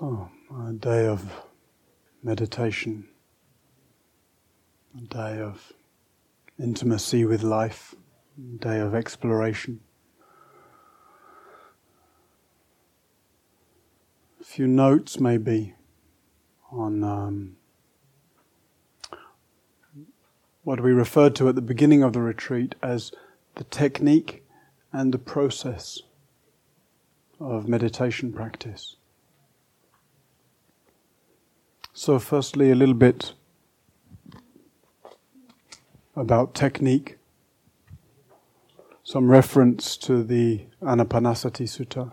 So, a day of meditation, a day of intimacy with life, a day of exploration. A few notes, maybe, on um, what we referred to at the beginning of the retreat as the technique and the process of meditation practice. So, firstly, a little bit about technique. Some reference to the Anapanasati Sutta,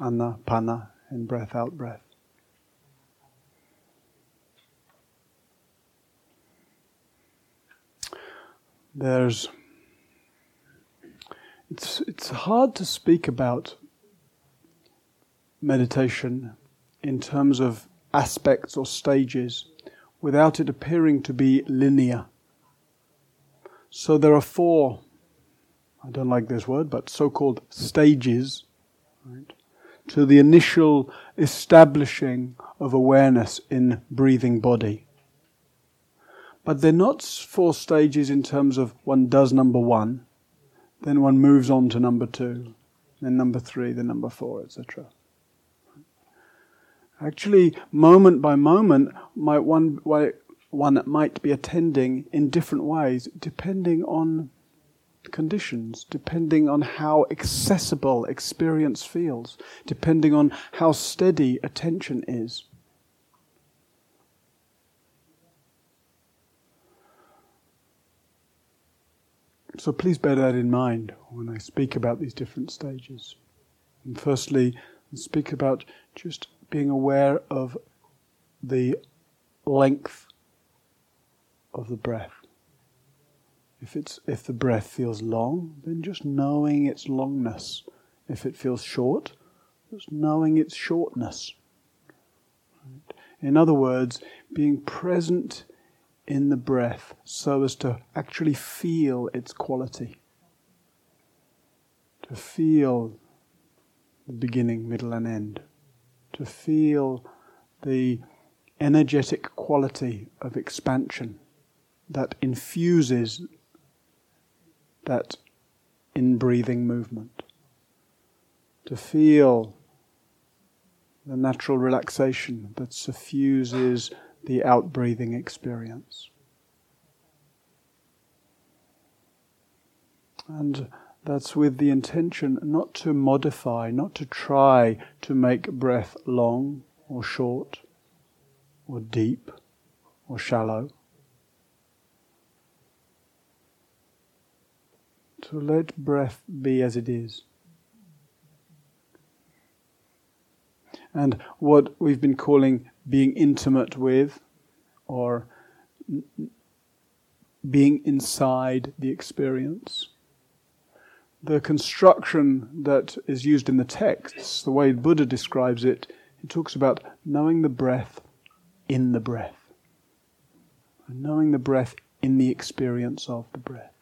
Anapana, in breath out breath. There's it's it's hard to speak about meditation in terms of aspects or stages without it appearing to be linear. So there are four, I don't like this word, but so called stages right, to the initial establishing of awareness in breathing body. But they're not four stages in terms of one does number one, then one moves on to number two, then number three, then number four, etc. Actually, moment by moment, might one, one might be attending in different ways, depending on conditions, depending on how accessible experience feels, depending on how steady attention is. So please bear that in mind when I speak about these different stages. And firstly, speak about just being aware of the length of the breath. If it's if the breath feels long, then just knowing its longness. If it feels short, just knowing its shortness. In other words, being present in the breath so as to actually feel its quality. To feel the beginning, middle, and end to feel the energetic quality of expansion that infuses that in breathing movement. To feel the natural relaxation that suffuses the out breathing experience. And that's with the intention not to modify, not to try to make breath long or short or deep or shallow. To let breath be as it is. And what we've been calling being intimate with or being inside the experience the construction that is used in the texts, the way Buddha describes it, he talks about knowing the breath in the breath. And knowing the breath in the experience of the breath.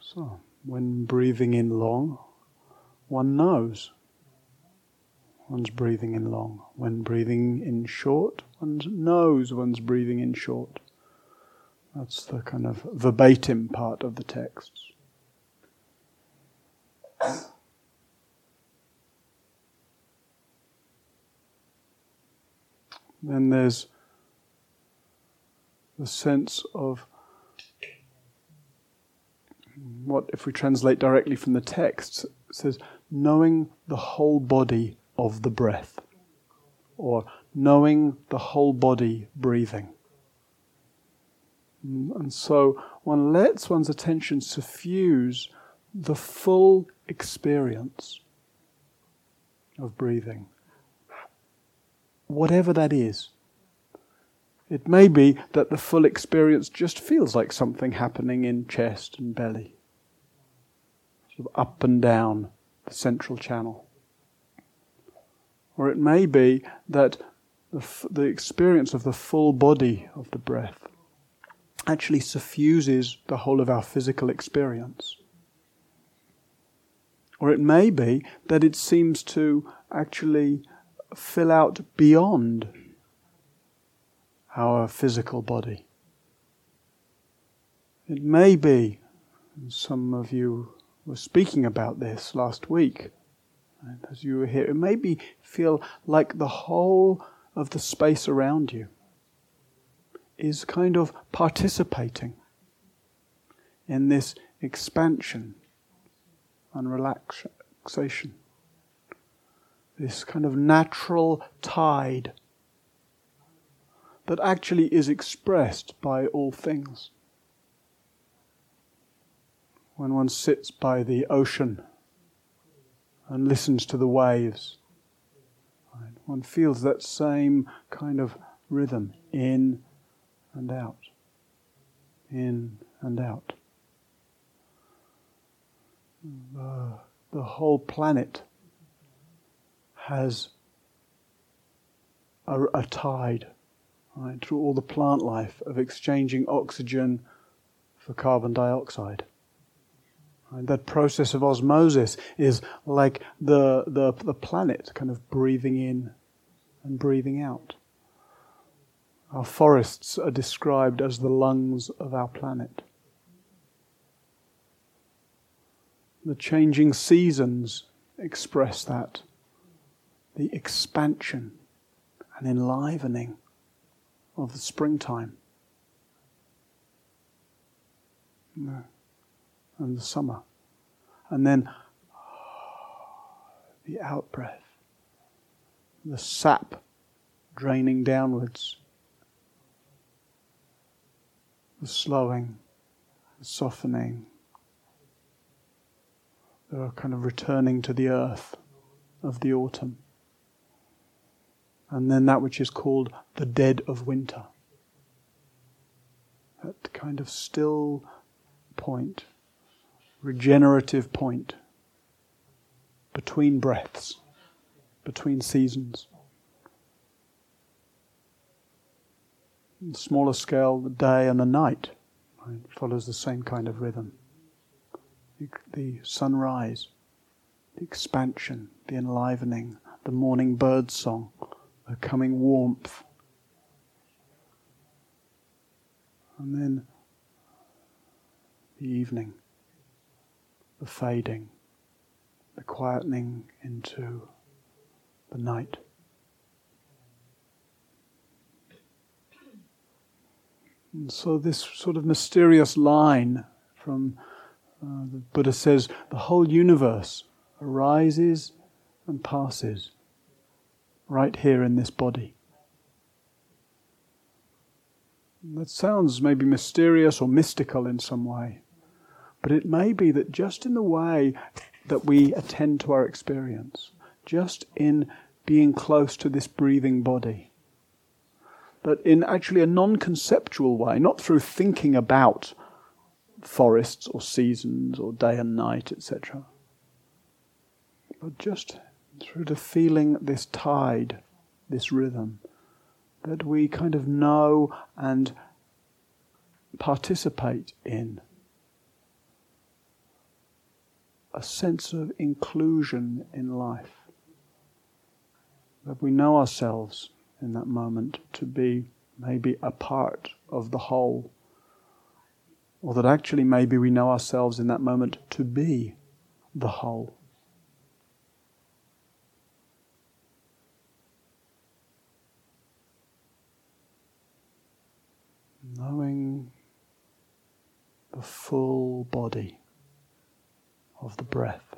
So, when breathing in long, one knows one's breathing in long. When breathing in short, one knows one's breathing in short. That's the kind of verbatim part of the texts. Then there's the sense of what, if we translate directly from the text, says knowing the whole body of the breath, or knowing the whole body breathing. And so one lets one's attention suffuse the full experience of breathing, whatever that is. It may be that the full experience just feels like something happening in chest and belly, sort of up and down the central channel. Or it may be that the, f- the experience of the full body of the breath actually suffuses the whole of our physical experience. Or it may be that it seems to actually fill out beyond our physical body. It may be, and some of you were speaking about this last week, as you were here, it may be feel like the whole of the space around you is kind of participating in this expansion and relaxation. This kind of natural tide that actually is expressed by all things. When one sits by the ocean and listens to the waves, one feels that same kind of rhythm in and out, in and out. The, the whole planet has a, a tide right, through all the plant life of exchanging oxygen for carbon dioxide. Right, that process of osmosis is like the, the, the planet kind of breathing in and breathing out. Our forests are described as the lungs of our planet. The changing seasons express that. The expansion and enlivening of the springtime and the summer. And then the out breath, the sap draining downwards the slowing, the softening, the kind of returning to the earth of the autumn. And then that which is called the dead of winter. That kind of still point, regenerative point between breaths, between seasons. Smaller scale, the day and the night right, follows the same kind of rhythm. The, the sunrise, the expansion, the enlivening, the morning bird song, the coming warmth. And then the evening, the fading, the quietening into the night. And so, this sort of mysterious line from uh, the Buddha says the whole universe arises and passes right here in this body. That sounds maybe mysterious or mystical in some way, but it may be that just in the way that we attend to our experience, just in being close to this breathing body, but in actually a non conceptual way, not through thinking about forests or seasons or day and night, etc., but just through the feeling this tide, this rhythm, that we kind of know and participate in. A sense of inclusion in life. That we know ourselves in that moment to be maybe a part of the whole. Or that actually maybe we know ourselves in that moment to be the whole. Knowing the full body of the breath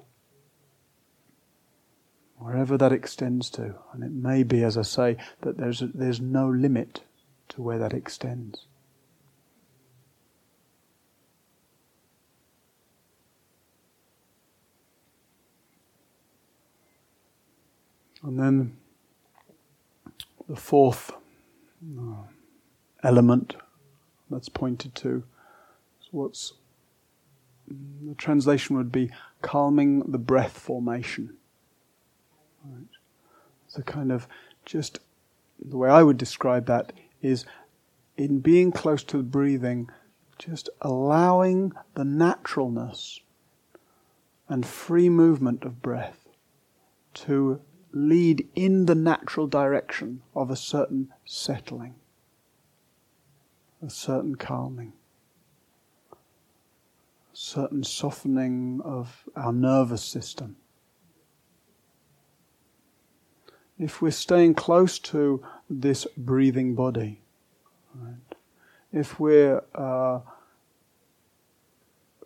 wherever that extends to. And it may be, as I say, that there's, a, there's no limit to where that extends. And then the fourth uh, element that's pointed to is what's the translation would be calming the breath formation. Right. So, kind of just the way I would describe that is in being close to the breathing, just allowing the naturalness and free movement of breath to lead in the natural direction of a certain settling, a certain calming, a certain softening of our nervous system. If we're staying close to this breathing body, right, if we're uh,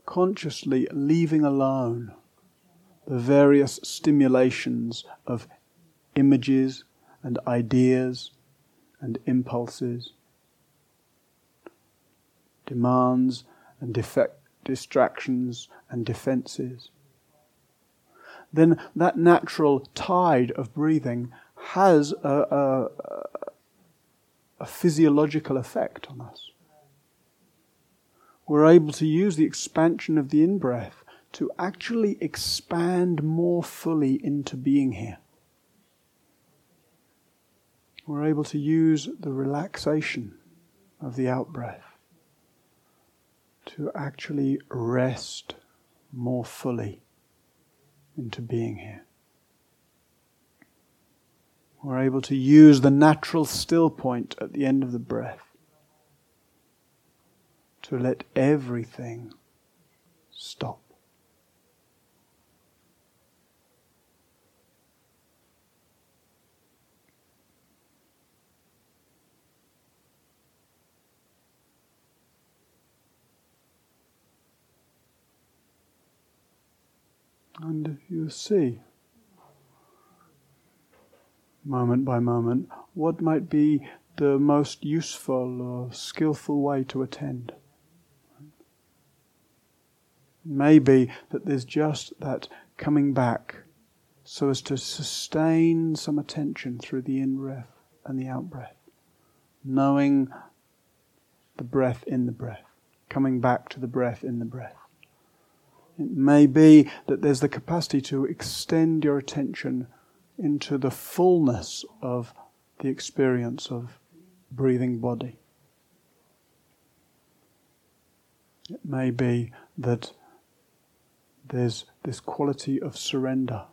consciously leaving alone the various stimulations of images and ideas and impulses, demands and defect, distractions and defenses, then that natural tide of breathing has a, a, a physiological effect on us. We're able to use the expansion of the in breath to actually expand more fully into being here. We're able to use the relaxation of the out breath to actually rest more fully into being here. We're able to use the natural still point at the end of the breath to let everything stop. And you see, moment by moment, what might be the most useful or skillful way to attend. Maybe that there's just that coming back so as to sustain some attention through the in breath and the out breath, knowing the breath in the breath, coming back to the breath in the breath. It may be that there's the capacity to extend your attention into the fullness of the experience of breathing body. It may be that there's this quality of surrender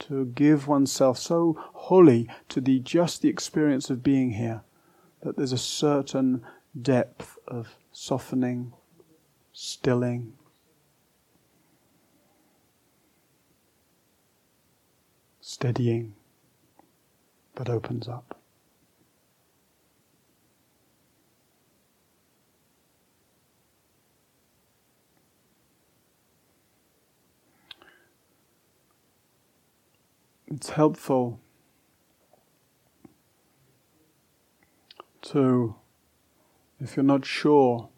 to give oneself so wholly to the just the experience of being here that there's a certain depth of softening, stilling, steadying that opens up. It's helpful to, if you're not sure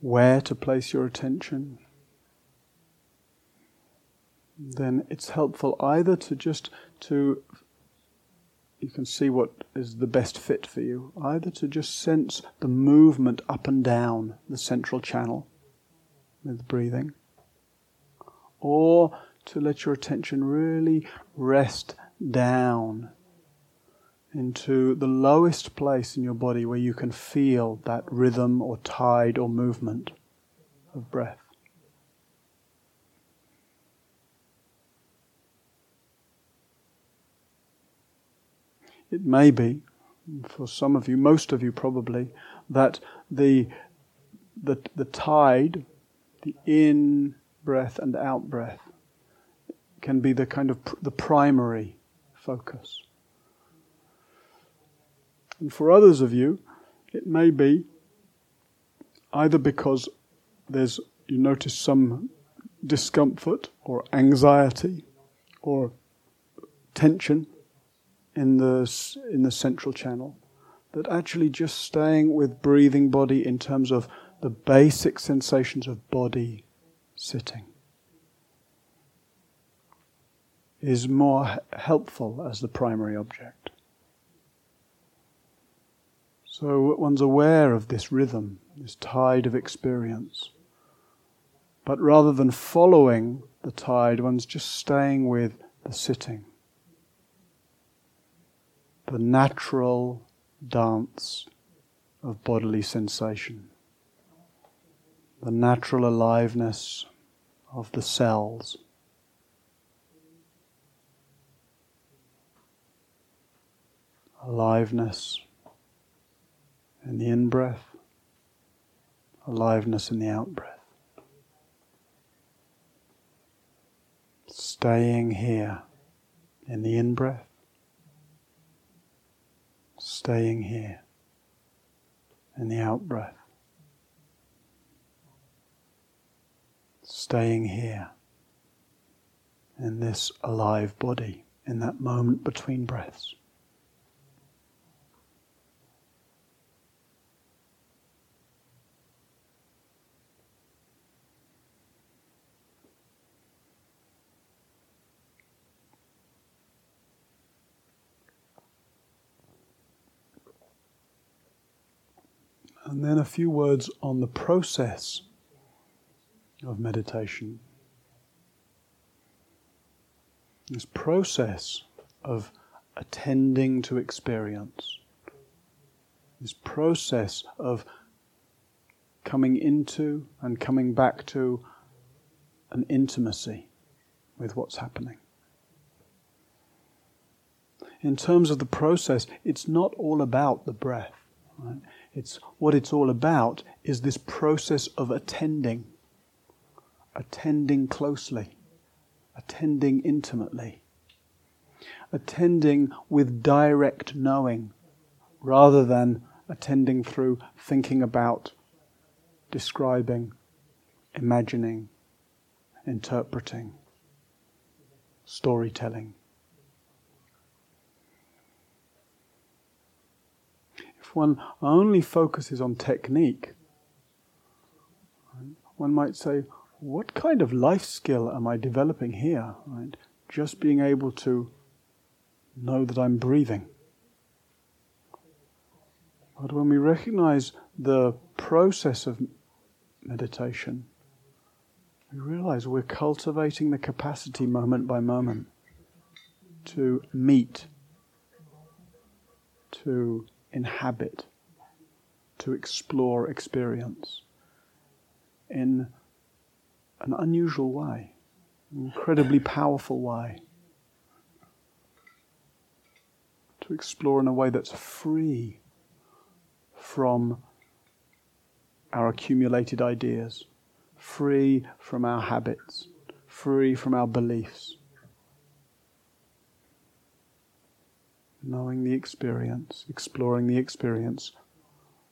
where to place your attention, then it's helpful either to just to you can see what is the best fit for you either to just sense the movement up and down the central channel with breathing or to let your attention really rest down into the lowest place in your body where you can feel that rhythm or tide or movement of breath It may be, for some of you, most of you probably, that the, the, the tide, the in breath and out breath, can be the kind of pr- the primary focus. And for others of you, it may be either because there's you notice some discomfort or anxiety or tension in the, in the central channel. That actually just staying with breathing body in terms of the basic sensations of body sitting is more helpful as the primary object. So one's aware of this rhythm, this tide of experience. But rather than following the tide, one's just staying with the sitting the natural dance of bodily sensation, the natural aliveness of the cells. Aliveness in the in breath, aliveness in the out breath. Staying here in the in breath, staying here in the out breath. Staying here in this alive body, in that moment between breaths. And then a few words on the process of meditation. This process of attending to experience, this process of coming into and coming back to an intimacy with what's happening. In terms of the process, it's not all about the breath. Right? It's what it's all about is this process of attending, attending closely, attending intimately, attending with direct knowing rather than attending through thinking about, describing, imagining, interpreting, storytelling. One only focuses on technique, one might say, what kind of life skill am I developing here? Right? Just being able to know that I'm breathing. But when we recognize the process of meditation, we realize we're cultivating the capacity moment by moment to meet, to inhabit, to explore experience in an unusual way, an incredibly powerful way. To explore in a way that's free from our accumulated ideas, free from our habits, free from our beliefs. Knowing the experience, exploring the experience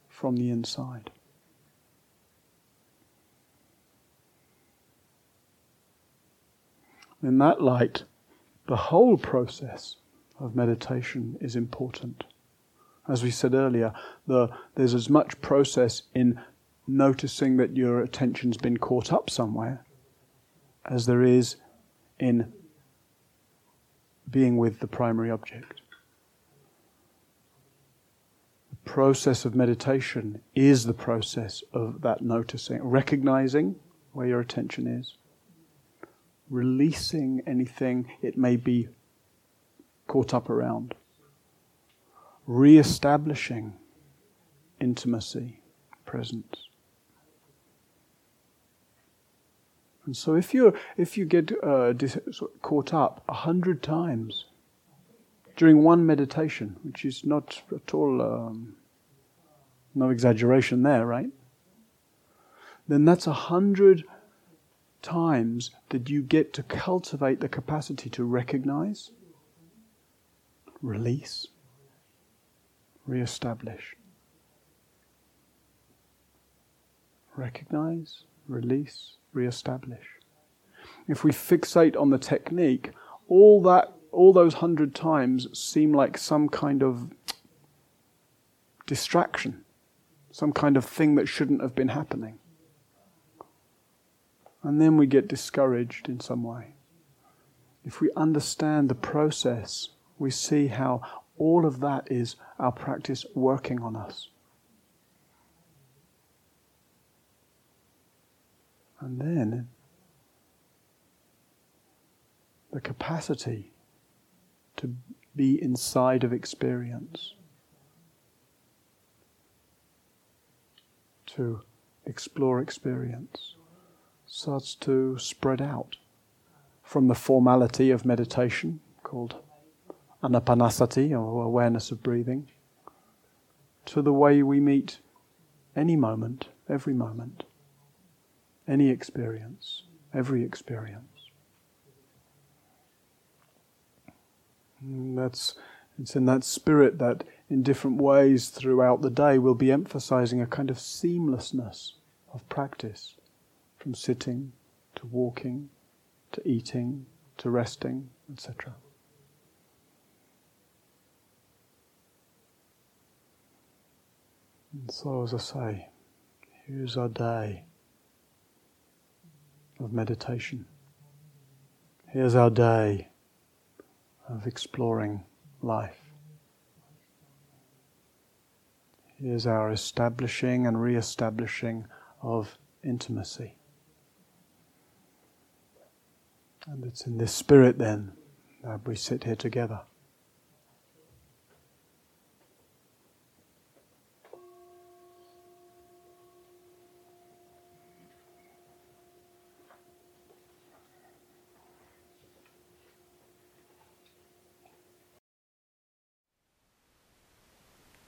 from the inside. In that light, the whole process of meditation is important. As we said earlier, the, there's as much process in noticing that your attention's been caught up somewhere as there is in being with the primary object process of meditation is the process of that noticing, recognizing where your attention is, releasing anything it may be caught up around, re establishing intimacy, presence. And so, if you if you get uh, dis- caught up a hundred times during one meditation, which is not at all, um, no exaggeration there, right? Then that's a hundred times that you get to cultivate the capacity to recognize, release, re-establish. Recognize, release, re-establish. If we fixate on the technique, all that all those hundred times seem like some kind of distraction, some kind of thing that shouldn't have been happening. And then we get discouraged in some way. If we understand the process, we see how all of that is our practice working on us. And then the capacity to be inside of experience, to explore experience, starts to spread out from the formality of meditation called anapanasati or awareness of breathing to the way we meet any moment, every moment, any experience, every experience. That's it's in that spirit that in different ways throughout the day we'll be emphasizing a kind of seamlessness of practice from sitting to walking to eating to resting, etc. And so, as I say, here's our day of meditation. Here's our day of exploring life. Here's our establishing and re establishing of intimacy. And it's in this spirit then that we sit here together.